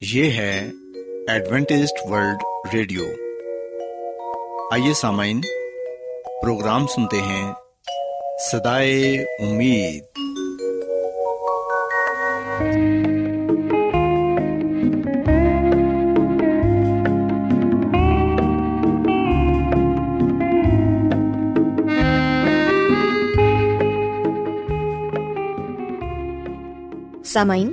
یہ ہے Adventist world radio. آئیے سامعین پروگرام سنتے ہیں صدائے امید۔ سامعین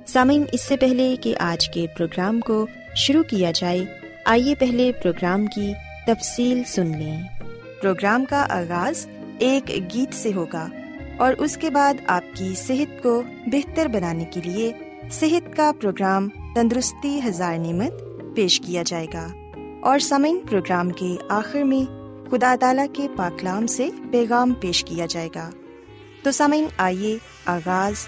سامعین، اس سے پہلے کہ آج کے پروگرام کو شروع کیا جائے، آئیے پہلے پروگرام کی تفصیل سن لیں۔ پروگرام کا آغاز ایک گیت سے ہوگا اور اس کے بعد آپ کی صحت کو بہتر بنانے کے لیے صحت کا پروگرام تندرستی ہزار نعمت پیش کیا جائے گا۔ اور سمعین پروگرام کے آخر میں خدا تعالی کے پاکلام سے پیغام پیش کیا جائے گا۔ تو سمعین آئیے آغاز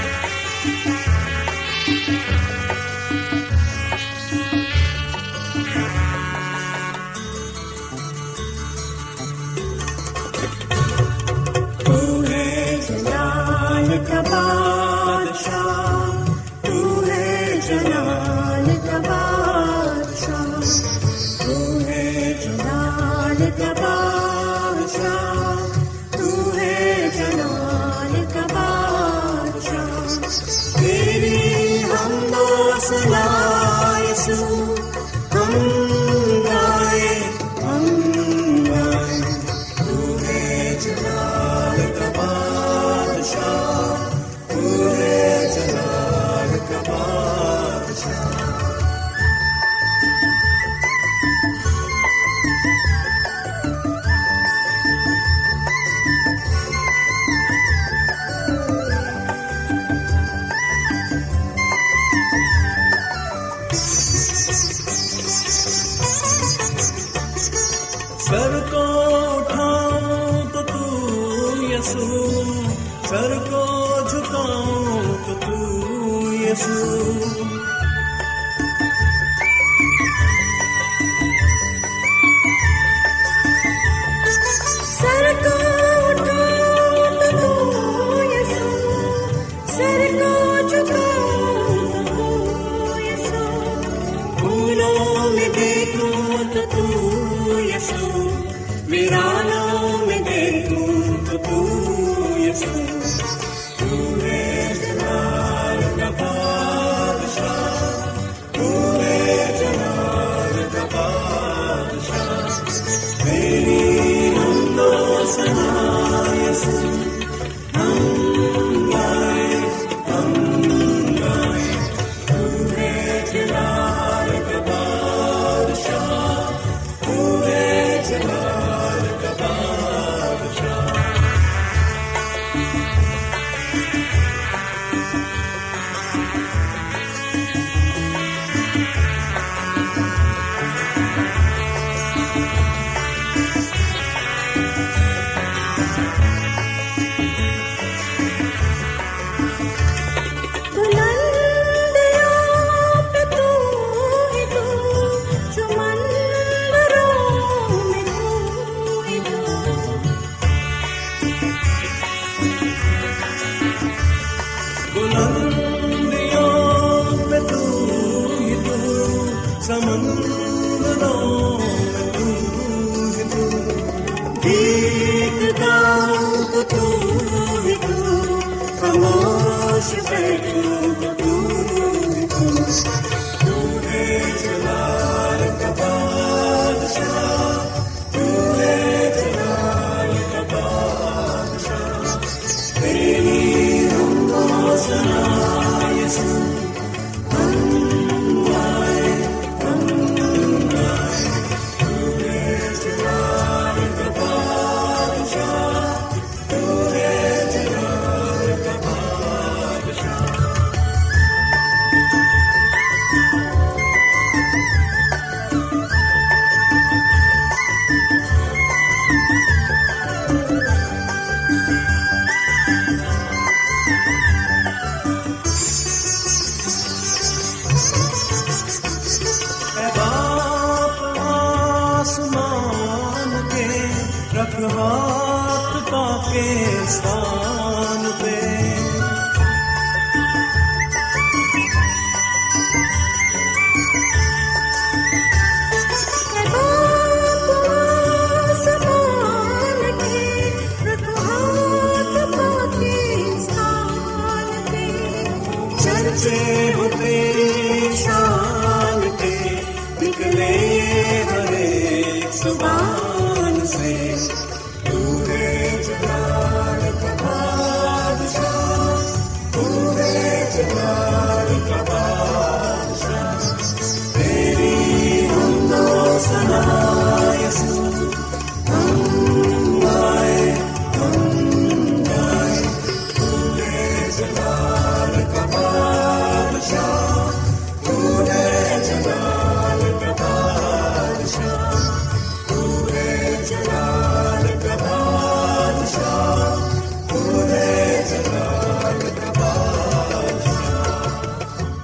Jesus.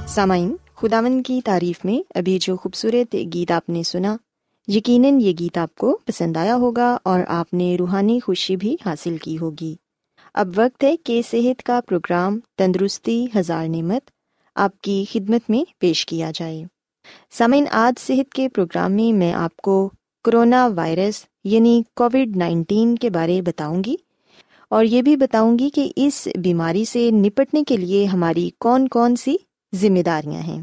سامعین خداون کی تعریف میں ابھی جو خوبصورت گیت آپ نے سنا، یقیناً یہ گیت آپ کو پسند آیا ہوگا اور آپ نے روحانی خوشی بھی حاصل کی ہوگی۔ اب وقت ہے کہ صحت کا پروگرام تندرستی ہزار نعمت آپ کی خدمت میں پیش کیا جائے۔ سامعین، آج صحت کے پروگرام میں میں آپ کو کرونا وائرس یعنی کووڈ نائنٹین کے بارے بتاؤں گی؟ اور یہ بھی بتاؤں گی کہ اس بیماری سے نپٹنے کے لیے ہماری کون کون سی ذمہ داریاں ہیں۔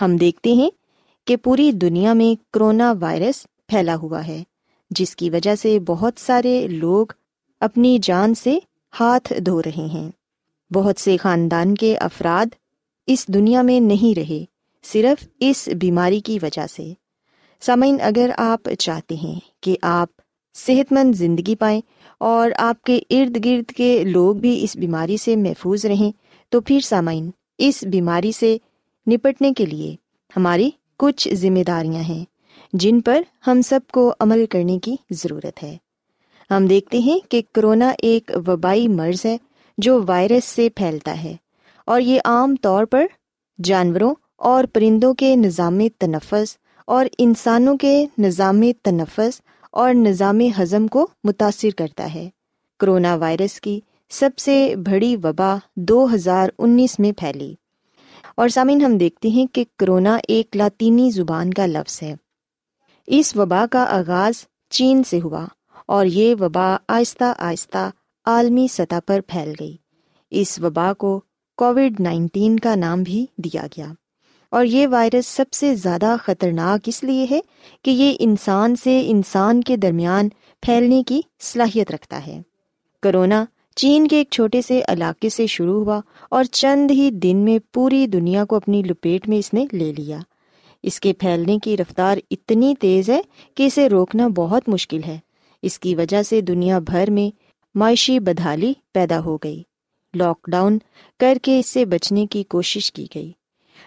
ہم دیکھتے ہیں کہ پوری دنیا میں کرونا وائرس پھیلا ہوا ہے، جس کی وجہ سے بہت سارے لوگ اپنی جان سے ہاتھ دھو رہے ہیں۔ بہت سے خاندان کے افراد اس دنیا میں نہیں رہے، صرف اس بیماری کی وجہ سے۔ سامعین، اگر آپ چاہتے ہیں کہ آپ صحت مند زندگی پائیں اور آپ کے ارد گرد کے لوگ بھی اس بیماری سے محفوظ رہیں، تو پھر سامعین، اس بیماری سے نپٹنے کے لیے ہماری کچھ ذمہ داریاں ہیں، جن پر ہم سب کو عمل کرنے کی ضرورت ہے۔ ہم دیکھتے ہیں کہ کرونا ایک وبائی مرض ہے جو وائرس سے پھیلتا ہے اور یہ عام طور پر جانوروں اور پرندوں کے نظام تنفس اور انسانوں کے نظام تنفس اور نظام ہضم کو متاثر کرتا ہے۔ کرونا وائرس کی سب سے بڑی وبا دو ہزار انیس میں پھیلی۔ اور سامعین، ہم دیکھتے ہیں کہ کرونا ایک لاطینی زبان کا لفظ ہے۔ اس وبا کا آغاز چین سے ہوا اور یہ وبا آہستہ آہستہ عالمی سطح پر پھیل گئی۔ اس وبا کو کووڈ نائنٹین کا نام بھی دیا گیا۔ اور یہ وائرس سب سے زیادہ خطرناک اس لیے ہے کہ یہ انسان سے انسان کے درمیان پھیلنے کی صلاحیت رکھتا ہے۔ کرونا چین کے ایک چھوٹے سے علاقے سے شروع ہوا اور چند ہی دن میں پوری دنیا کو اپنی لپیٹ میں اس نے لے لیا۔ اس کے پھیلنے کی رفتار اتنی تیز ہے کہ اسے روکنا بہت مشکل ہے۔ اس کی وجہ سے دنیا بھر میں معاشی بدحالی پیدا ہو گئی۔ لاک ڈاؤن کر کے اس سے بچنے کی کوشش کی گئی۔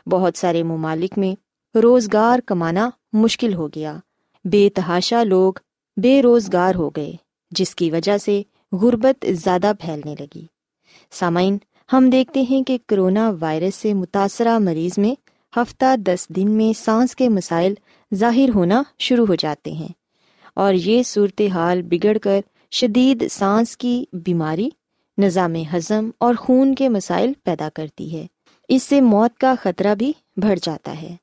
بہت سارے ممالک میں روزگار کمانا مشکل ہو گیا۔ بے تحاشا لوگ بے روزگار ہو گئے، جس کی وجہ سے غربت زیادہ پھیلنے لگی۔ سامعین، ہم دیکھتے ہیں کہ کرونا وائرس سے متاثرہ مریض میں ہفتہ دس دن میں سانس کے مسائل ظاہر ہونا شروع ہو جاتے ہیں۔ اور یہ صورت حال بگڑ کر شدید سانس کی بیماری، نظام ہضم اور خون کے مسائل پیدا کرتی ہے۔ اس سے موت کا خطرہ بھی بڑھ جاتا ہے۔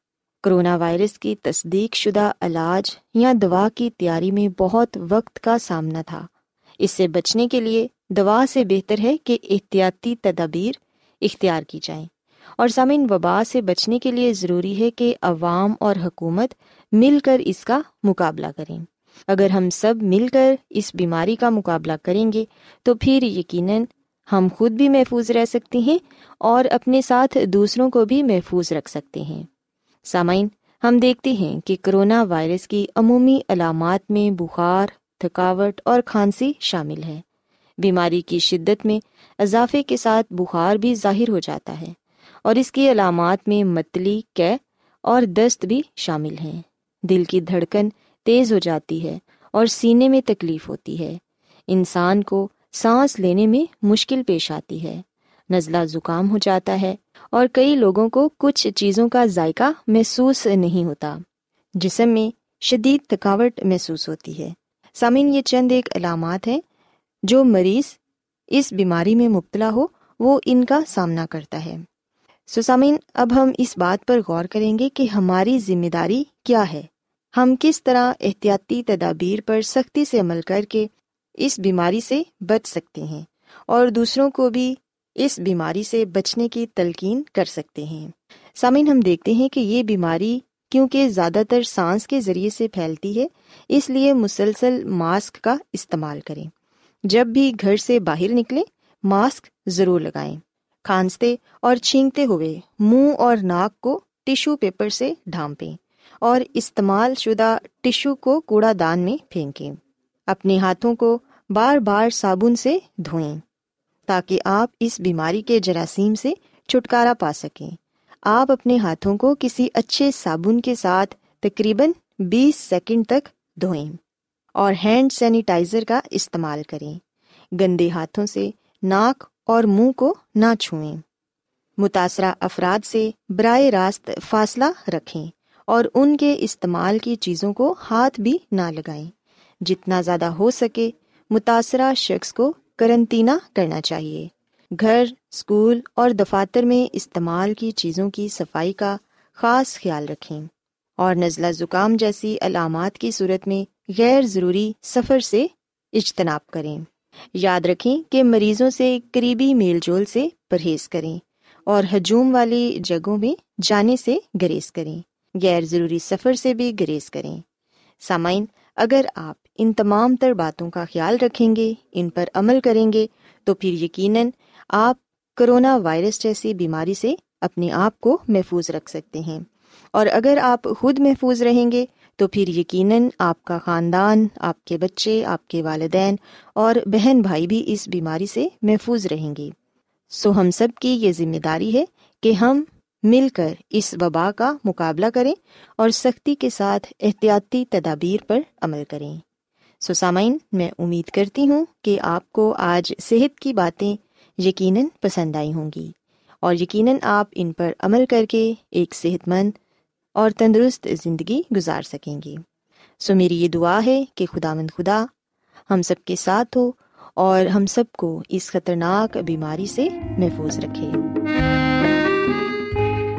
کرونا وائرس کی تصدیق شدہ علاج یا دوا کی تیاری میں بہت وقت کا سامنا تھا۔ اس سے بچنے کے لیے دوا سے بہتر ہے کہ احتیاطی تدابیر اختیار کی جائیں۔ اور سامعین، وبا سے بچنے کے لیے ضروری ہے کہ عوام اور حکومت مل کر اس کا مقابلہ کریں۔ اگر ہم سب مل کر اس بیماری کا مقابلہ کریں گے تو پھر یقیناً ہم خود بھی محفوظ رہ سکتے ہیں اور اپنے ساتھ دوسروں کو بھی محفوظ رکھ سکتے ہیں۔ سامعین، ہم دیکھتے ہیں کہ کرونا وائرس کی عمومی علامات میں بخار، تھکاوٹ اور کھانسی شامل ہے بیماری کی شدت میں اضافے کے ساتھ بخار بھی ظاہر ہو جاتا ہے اور اس کی علامات میں متلی کی اور دست بھی شامل ہیں۔ دل کی دھڑکن تیز ہو جاتی ہے اور سینے میں تکلیف ہوتی ہے۔ انسان کو سانس لینے میں مشکل پیش آتی ہے۔ نزلہ زکام ہو جاتا ہے اور کئی لوگوں کو کچھ چیزوں کا ذائقہ محسوس نہیں ہوتا، جسم میں شدید تھکاوٹ محسوس ہوتی ہے۔ سامعین، یہ چند ایک علامات ہیں جو مریض اس بیماری میں مبتلا ہو، وہ ان کا سامنا کرتا ہے۔ سسامین اب ہم اس بات پر غور کریں گے کہ ہماری ذمہ داری کیا ہے۔ ہم کس طرح احتیاطی تدابیر پر سختی سے عمل کر کے اس بیماری سے بچ سکتے ہیں اور دوسروں کو بھی اس بیماری سے بچنے کی تلقین کر سکتے ہیں۔ سامعین، ہم دیکھتے ہیں کہ یہ بیماری کیونکہ زیادہ تر سانس کے ذریعے سے پھیلتی ہے، اس لیے مسلسل ماسک کا استعمال کریں۔ جب بھی گھر سے باہر نکلیں، ماسک ضرور لگائیں۔ کھانستے اور چھینکتے ہوئے منہ اور ناک کو ٹیشو پیپر سے ڈھانپیں اور استعمال شدہ ٹشو کو کوڑا دان میں پھینکیں۔ اپنے ہاتھوں کو بار بار صابن سے دھوئیں تاکہ آپ اس بیماری کے جراثیم سے چھٹکارا پا سکیں۔ آپ اپنے ہاتھوں کو کسی اچھے صابن کے ساتھ تقریباً بیس سیکنڈ تک دھوئیں اور ہینڈ سینیٹائزر کا استعمال کریں۔ گندے ہاتھوں سے ناک اور منہ کو نہ چھوئیں۔ متاثرہ افراد سے براہ راست فاصلہ رکھیں اور ان کے استعمال کی چیزوں کو ہاتھ بھی نہ لگائیں۔ جتنا زیادہ ہو سکے متاثرہ شخص کو کرنطینہ کرنا چاہیے۔ گھر اسکول اور دفاتر میں استعمال کی چیزوں کی صفائی کا خاص خیال رکھیں۔ اور نزلہ زکام جیسی علامات کی صورت میں غیر ضروری سفر سے اجتناب کریں۔ یاد رکھیں کہ مریضوں سے قریبی میل جول سے پرہیز کریں اور ہجوم والی جگہوں میں جانے سے گریز کریں۔ غیر ضروری سفر سے بھی گریز کریں۔ سامعین اگر آپ ان تمام تر باتوں کا خیال رکھیں گے، ان پر عمل کریں گے، تو پھر یقیناً آپ کرونا وائرس جیسی بیماری سے اپنے آپ کو محفوظ رکھ سکتے ہیں۔ اور اگر آپ خود محفوظ رہیں گے، تو پھر یقیناً آپ کا خاندان، آپ کے بچے، آپ کے والدین اور بہن بھائی بھی اس بیماری سے محفوظ رہیں گے۔ سو ہم سب کی یہ ذمہ داری ہے کہ ہم مل کر اس وبا کا مقابلہ کریں اور سختی کے ساتھ احتیاطی تدابیر پر عمل کریں۔ سسامین میں امید کرتی ہوں کہ آپ کو آج صحت کی باتیں یقیناً پسند آئی ہوں گی اور یقیناً آپ ان پر عمل کر کے ایک صحت مند اور تندرست زندگی گزار سکیں گے۔ سو میری یہ دعا ہے کہ خدا مند خدا ہم سب کے ساتھ ہو اور ہم سب کو اس خطرناک بیماری سے محفوظ رکھے۔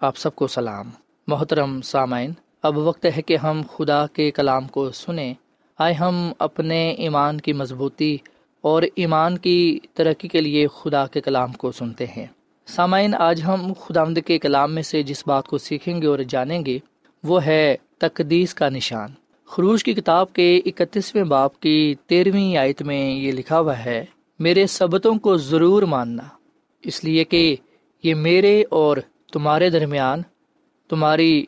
آپ سب کو سلام۔ محترم سامعین، اب وقت ہے کہ ہم خدا کے کلام کو سنیں۔ آئے ہم اپنے ایمان کی مضبوطی اور ایمان کی ترقی کے لیے خدا کے کلام کو سنتے ہیں۔ سامعین، آج ہم خدا کے کلام میں سے جس بات کو سیکھیں گے اور جانیں گے، وہ ہے تقدیس کا نشان۔ خروش کی کتاب کے اکتیسویں باپ کی تیرہویں آیت میں یہ لکھا ہوا ہے، میرے سبتوں کو ضرور ماننا۔ اس لیے کہ یہ میرے اور تمہارے درمیان تمہاری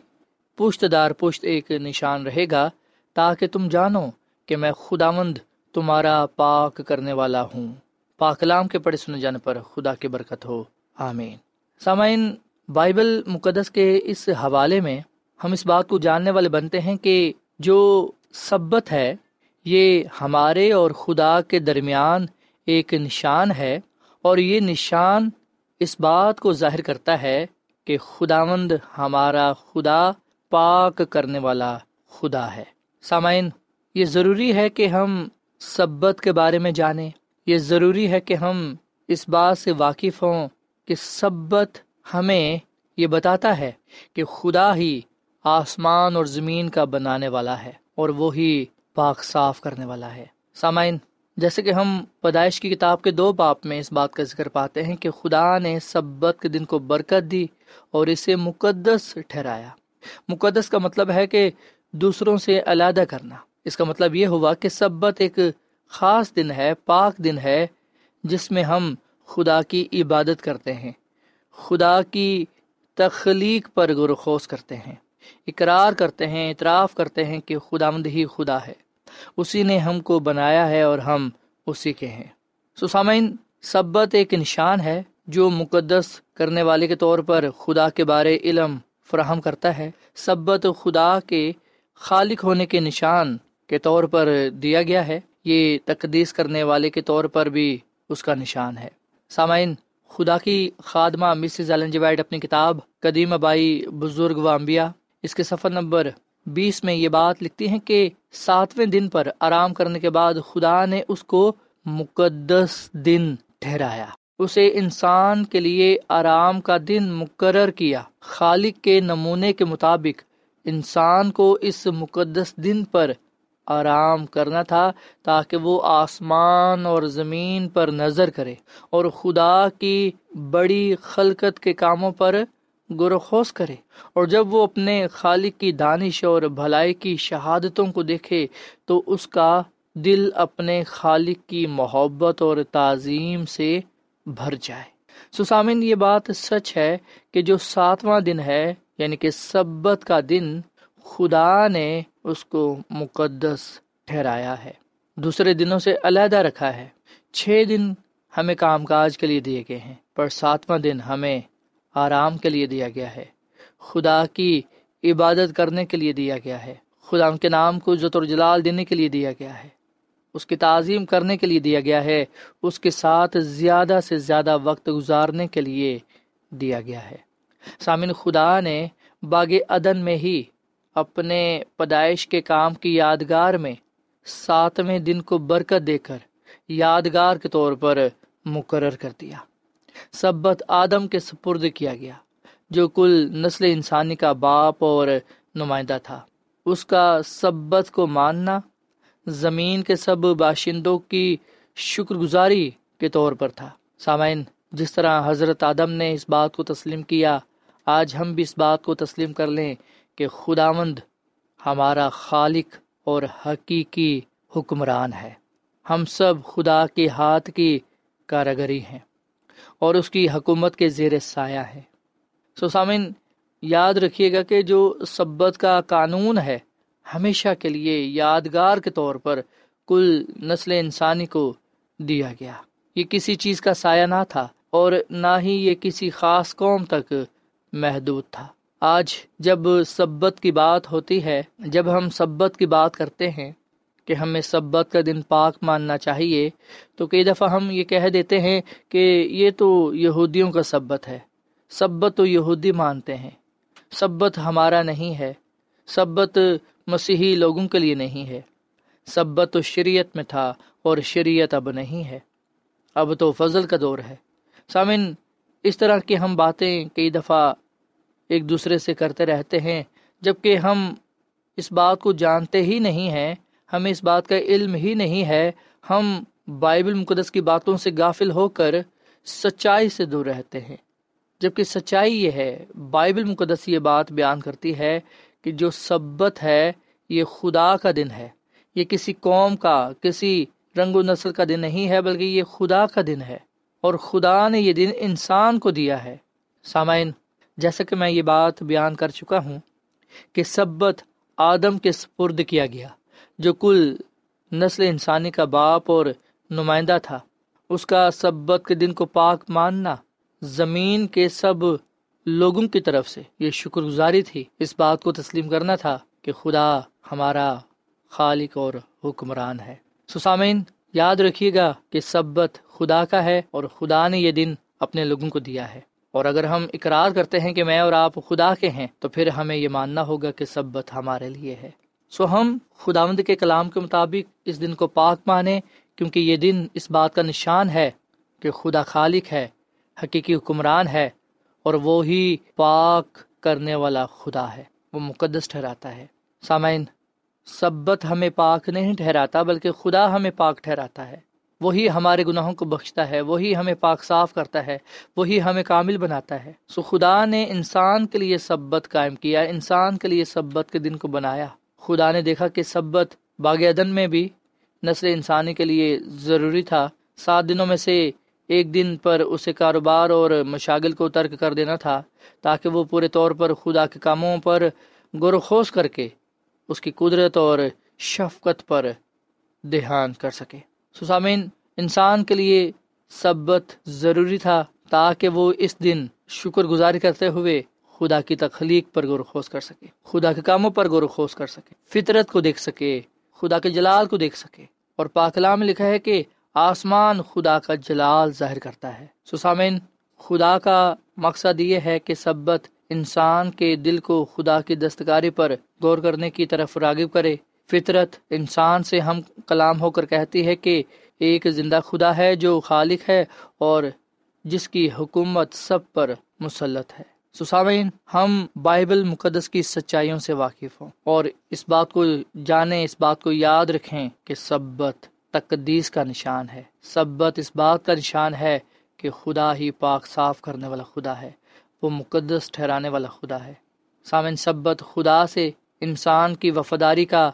پشت دار پشت ایک نشان رہے گا تاکہ تم جانو کہ میں خدا مند تمہارا پاک کرنے والا ہوں۔ پاکلام کے پڑھے سنے جانے پر خدا کی برکت ہو۔ آمین۔ سامعین، بائبل مقدس کے اس حوالے میں ہم اس بات کو جاننے والے بنتے ہیں کہ جو سبت ہے، یہ ہمارے اور خدا کے درمیان ایک نشان ہے اور یہ نشان اس بات کو ظاہر کرتا ہے کہ خدا مند ہمارا خدا پاک کرنے والا خدا ہے۔ سامعین، یہ ضروری ہے کہ ہم سبت کے بارے میں جانیں۔ یہ ضروری ہے کہ ہم اس بات سے واقف ہوں کہ سبت ہمیں یہ بتاتا ہے کہ خدا ہی آسمان اور زمین کا بنانے والا ہے اور وہی پاک صاف کرنے والا ہے۔ سامعین جیسے کہ ہم پیدائش کی کتاب کے دو باپ میں اس بات کا ذکر پاتے ہیں کہ خدا نے سبت کے دن کو برکت دی اور اسے مقدس ٹھہرایا۔ مقدس کا مطلب ہے کہ دوسروں سے علیحدہ کرنا۔ اس کا مطلب یہ ہوا کہ سبت ایک خاص دن ہے، پاک دن ہے، جس میں ہم خدا کی عبادت کرتے ہیں۔ خدا کی تخلیق پر غور کرتے ہیں۔ اقرار کرتے ہیں، اعتراف کرتے ہیں کہ خدا مند ہی خدا ہے۔ اسی نے ہم کو بنایا ہے اور ہم اسی کے ہیں۔ سسامین سبت ایک نشان ہے جو مقدس کرنے والے کے طور پر خدا کے بارے علم فراہم کرتا ہے۔ سبت خدا کے خالق ہونے کے نشان کے طور پر دیا گیا ہے۔ یہ تقدیس کرنے والے کے طور پر بھی اس کا نشان ہے۔ سامعین، خدا کی خادمہ مسز ایلن جی وائٹ اپنی کتاب قدیم ابائی بزرگ و انبیاء، اس کے سفر نمبر بیس میں یہ بات لکھتی ہیں کہ ساتویں دن پر آرام کرنے کے بعد خدا نے اس کو مقدس دن ٹھہرایا۔ اسے انسان کے لیے آرام کا دن مقرر کیا۔ خالق کے نمونے کے مطابق انسان کو اس مقدس دن پر آرام کرنا تھا تاکہ وہ آسمان اور زمین پر نظر کرے اور خدا کی بڑی خلقت کے کاموں پر گرخوز کرے۔ اور جب وہ اپنے خالق کی دانش اور بھلائی کی شہادتوں کو دیکھے، تو اس کا دل اپنے خالق کی محبت اور تعظیم سے بھر جائے۔ سسامن، یہ بات سچ ہے کہ جو ساتواں دن ہے یعنی کہ سبت کا دن، خدا نے اس کو مقدس ٹھہرایا ہے۔ دوسرے دنوں سے علیحدہ رکھا ہے۔ چھ دن ہمیں کام کاج کے لیے دیے گئے ہیں، پر ساتواں دن ہمیں آرام کے لیے دیا گیا ہے۔ خدا کی عبادت کرنے کے لیے دیا گیا ہے۔ خدا ان کے نام کو اور جلال دینے کے لیے دیا گیا ہے۔ اس کی تعظیم کرنے کے لیے دیا گیا ہے۔ اس کے ساتھ زیادہ سے زیادہ وقت گزارنے کے لیے دیا گیا ہے۔ سامن خدا نے باغ عدن میں ہی اپنے پیدائش کے کام کی یادگار میں ساتویں دن کو برکت دے کر یادگار کے طور پر مقرر کر دیا۔ سبت آدم کے سپرد کیا گیا، جو کل نسل انسانی کا باپ اور نمائندہ تھا۔ اس کا سبت کو ماننا، زمین کے سب باشندوں کی شکر گزاری کے طور پر تھا۔ سامعین، جس طرح حضرت آدم نے اس بات کو تسلیم کیا، آج ہم بھی اس بات کو تسلیم کر لیں کہ خدا مند ہمارا خالق اور حقیقی حکمران ہے۔ ہم سب خدا کے ہاتھ کی کاراگری ہیں۔ اور اس کی حکومت کے زیر سایہ ہے۔ سو سامن یاد رکھیے گا کہ جو سبت کا قانون ہے، ہمیشہ کے لیے یادگار کے طور پر کل نسل انسانی کو دیا گیا۔ یہ کسی چیز کا سایہ نہ تھا اور نہ ہی یہ کسی خاص قوم تک محدود تھا۔ آج جب سبت کی بات ہوتی ہے، جب ہم سبت کی بات کرتے ہیں کہ ہمیں سبت کا دن پاک ماننا چاہیے، تو کئی دفعہ ہم یہ کہہ دیتے ہیں کہ یہ تو یہودیوں کا سبت ہے۔ سبت تو یہودی مانتے ہیں۔ سبت ہمارا نہیں ہے۔ سبت مسیحی لوگوں کے لیے نہیں ہے۔ سبت تو شریعت میں تھا اور شریعت اب نہیں ہے۔ اب تو فضل کا دور ہے۔ سامن اس طرح کی ہم باتیں کئی دفعہ ایک دوسرے سے کرتے رہتے ہیں جبکہ ہم اس بات کو جانتے ہی نہیں ہیں ہمیں اس بات کا علم ہی نہیں ہے، ہم بائبل مقدس کی باتوں سے غافل ہو کر سچائی سے دور رہتے ہیں۔ جبکہ سچائی یہ ہے، بائبل مقدس یہ بات بیان کرتی ہے کہ جو سبت ہے، یہ خدا کا دن ہے۔ یہ کسی قوم کا، کسی رنگ و نسل کا دن نہیں ہے، بلکہ یہ خدا کا دن ہے۔ اور خدا نے یہ دن انسان کو دیا ہے۔ سامعین، جیسا کہ میں یہ بات بیان کر چکا ہوں کہ سبت آدم کے سپرد کیا گیا۔ جو کل نسل انسانی کا باپ اور نمائندہ تھا، اس کا سبت کے دن کو پاک ماننا زمین کے سب لوگوں کی طرف سے یہ شکر گزاری تھی۔ اس بات کو تسلیم کرنا تھا کہ خدا ہمارا خالق اور حکمران ہے۔ سسامین یاد رکھیے گا کہ سبت خدا کا ہے اور خدا نے یہ دن اپنے لوگوں کو دیا ہے۔ اور اگر ہم اقرار کرتے ہیں کہ میں اور آپ خدا کے ہیں، تو پھر ہمیں یہ ماننا ہوگا کہ سبت ہمارے لیے ہے۔ سو ہم خداوند کے کلام کے مطابق اس دن کو پاک مانے کیونکہ یہ دن اس بات کا نشان ہے کہ خدا خالق ہے، حقیقی حکمران ہے، اور وہی پاک کرنے والا خدا ہے، وہ مقدس ٹھہراتا ہے۔ سامعین، سبت ہمیں پاک نہیں ٹھہراتا، بلکہ خدا ہمیں پاک ٹھہراتا ہے۔ وہی ہمارے گناہوں کو بخشتا ہے، وہی ہمیں پاک صاف کرتا ہے، وہی ہمیں کامل بناتا ہے۔ سو خدا نے انسان کے لیے سبت قائم کیا، انسان کے لیے سبت کے دن کو بنایا۔ خدا نے دیکھا کہ سبت باغ عدن میں بھی نسل انسانی کے لیے ضروری تھا۔ سات دنوں میں سے ایک دن پر اسے کاروبار اور مشاغل کو ترک کر دینا تھا تاکہ وہ پورے طور پر خدا کے کاموں پر غور خوش کر کے اس کی قدرت اور شفقت پر دھیان کر سکے۔ سسامین انسان کے لیے سبت ضروری تھا تاکہ وہ اس دن شکر گزاری کرتے ہوئے خدا کی تخلیق پر غور خوش کر سکے، خدا کے کاموں پر غور خوش کر سکے، فطرت کو دیکھ سکے، خدا کے جلال کو دیکھ سکے۔ اور پاکلام میں لکھا ہے کہ آسمان خدا کا جلال ظاہر کرتا ہے۔ سسامین خدا کا مقصد یہ ہے کہ سبت انسان کے دل کو خدا کی دستکاری پر غور کرنے کی طرف راغب کرے۔ فطرت انسان سے ہم کلام ہو کر کہتی ہے کہ ایک زندہ خدا ہے جو خالق ہے اور جس کی حکومت سب پر مسلط ہے۔ سسامین ہم بائبل مقدس کی سچائیوں سے واقف ہوں اور اس بات کو جانیں، اس بات کو یاد رکھیں کہ سبت تقدیس کا نشان ہے۔ سبت اس بات کا نشان ہے کہ خدا ہی پاک صاف کرنے والا خدا ہے، وہ مقدس ٹھہرانے والا خدا ہے۔ سامن سبت خدا سے انسان کی وفاداری کا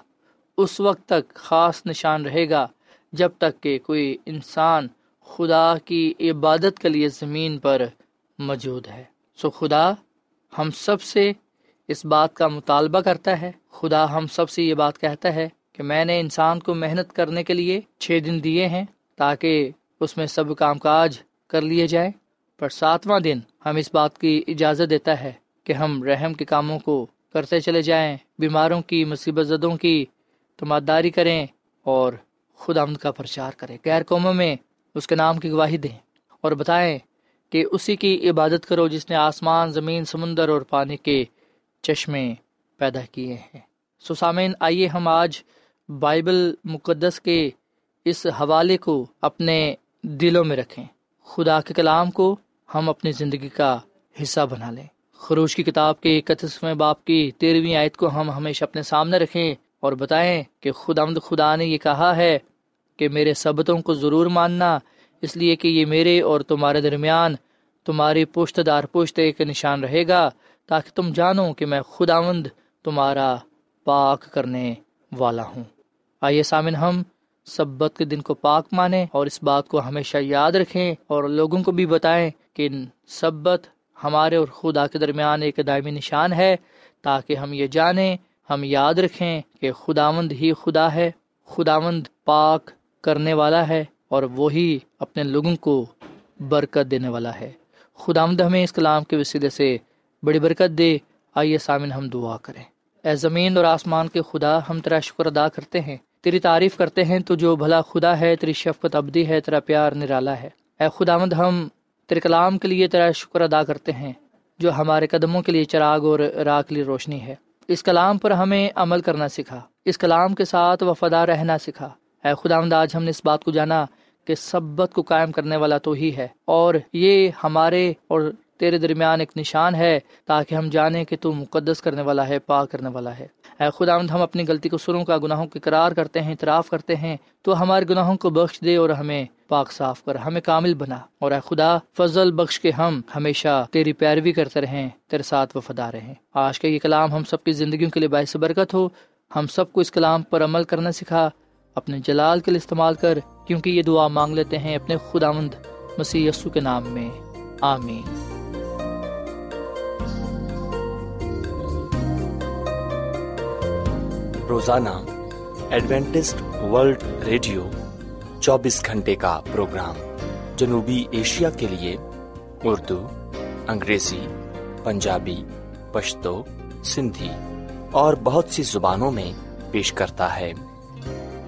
اس وقت تک خاص نشان رہے گا جب تک کہ کوئی انسان خدا کی عبادت کے لیے زمین پر موجود ہے۔ سو خدا ہم سب سے اس بات کا مطالبہ کرتا ہے۔ خدا ہم سب سے یہ بات کہتا ہے کہ میں نے انسان کو محنت کرنے کے لیے چھ دن دیے ہیں تاکہ اس میں سب کام کاج کر لیے جائیں۔ پر ساتواں دن ہم اس بات کی اجازت دیتا ہے کہ ہم رحم کے کاموں کو کرتے چلے جائیں، بیماروں کی، مصیبت زدوں کی تماداری کریں اور خدا آمد کا پرچار کریں۔ غیر قوموں میں اس کے نام کی گواہی دیں اور بتائیں کہ اسی کی عبادت کرو جس نے آسمان، زمین، سمندر اور پانی کے چشمے پیدا کیے ہیں۔ سو سامعین، آئیے ہم آج بائبل مقدس کے اس حوالے کو اپنے دلوں میں رکھیں۔ خدا کے کلام کو ہم اپنی زندگی کا حصہ بنا لیں۔ خروش کی کتاب کے اکتیسویں باپ کی تیرہویں آیت کو ہم ہمیشہ اپنے سامنے رکھیں اور بتائیں کہ خدا خدا نے یہ کہا ہے کہ میرے سبتوں کو ضرور ماننا اس لیے کہ یہ میرے اور تمہارے درمیان تمہاری پشت دار پشت ایک نشان رہے گا تاکہ تم جانو کہ میں خدا تمہارا پاک کرنے والا ہوں۔ آئیے سامن ہم سبت کے دن کو پاک مانیں اور اس بات کو ہمیشہ یاد رکھیں اور لوگوں کو بھی بتائیں کہ سبت ہمارے اور خدا کے درمیان ایک دائمی نشان ہے تاکہ ہم یہ جانیں، ہم یاد رکھیں کہ خداوند ہی خدا ہے، خداوند پاک کرنے والا ہے۔ اور وہی اپنے لوگوں کو برکت دینے والا ہے۔ خداوند ہمیں اس کلام کے وسیلے سے بڑی برکت دے۔ آئیے سامن ہم دعا کریں۔ اے زمین اور آسمان کے خدا، ہم تیرا شکر ادا کرتے ہیں۔ تیری تعریف کرتے ہیں، تو جو بھلا خدا ہے، تیری شفقت ابدی ہے، تیرا پیار نرالا ہے۔ اے خدا مند ہم تیرے کلام کے لیے تیرا شکر ادا کرتے ہیں، جو ہمارے قدموں کے لیے چراغ اور راہ کے لیے روشنی ہے۔ اس کلام پر ہمیں عمل کرنا سکھا۔ اس کلام کے ساتھ وفادہ رہنا سکھا۔ اے خدا آج ہم نے اس بات کو جانا کہ سبت کو قائم کرنے والا تو ہی ہے۔ اور یہ ہمارے اور تیرے درمیان ایک نشان ہے تاکہ ہم جانیں کہ تو مقدس کرنے والا ہے، پاک کرنے والا ہے۔ اے خدا ہم اپنی غلطی کو سروں کا گناہوں کے قرار کرتے ہیں، اعتراف کرتے ہیں، تو ہمارے گناہوں کو بخش دے اور ہمیں پاک صاف کر، ہمیں کامل بنا۔ اور اے خدا، فضل بخش کے ہم ہمیشہ تیری پیروی کرتے رہیں، تیرے ساتھ وفادار رہیں۔ آج کا یہ کلام ہم سب کی زندگیوں کے لیے باعث برکت ہو۔ ہم سب کو اس کلام پر عمل کرنا سکھا۔ اپنے جلال کے لیے استعمال کر، کیونکہ یہ دعا مانگ لیتے ہیں اپنے خداوند مسیح یسو کے نام میں۔ آمین۔ روزانہ، ایڈوینٹسٹ ورلڈ ریڈیو، چوبیس گھنٹے کا پروگرام جنوبی ایشیا کے لیے اردو، انگریزی، پنجابی، پشتو، سندھی اور بہت سی زبانوں میں پیش کرتا ہے۔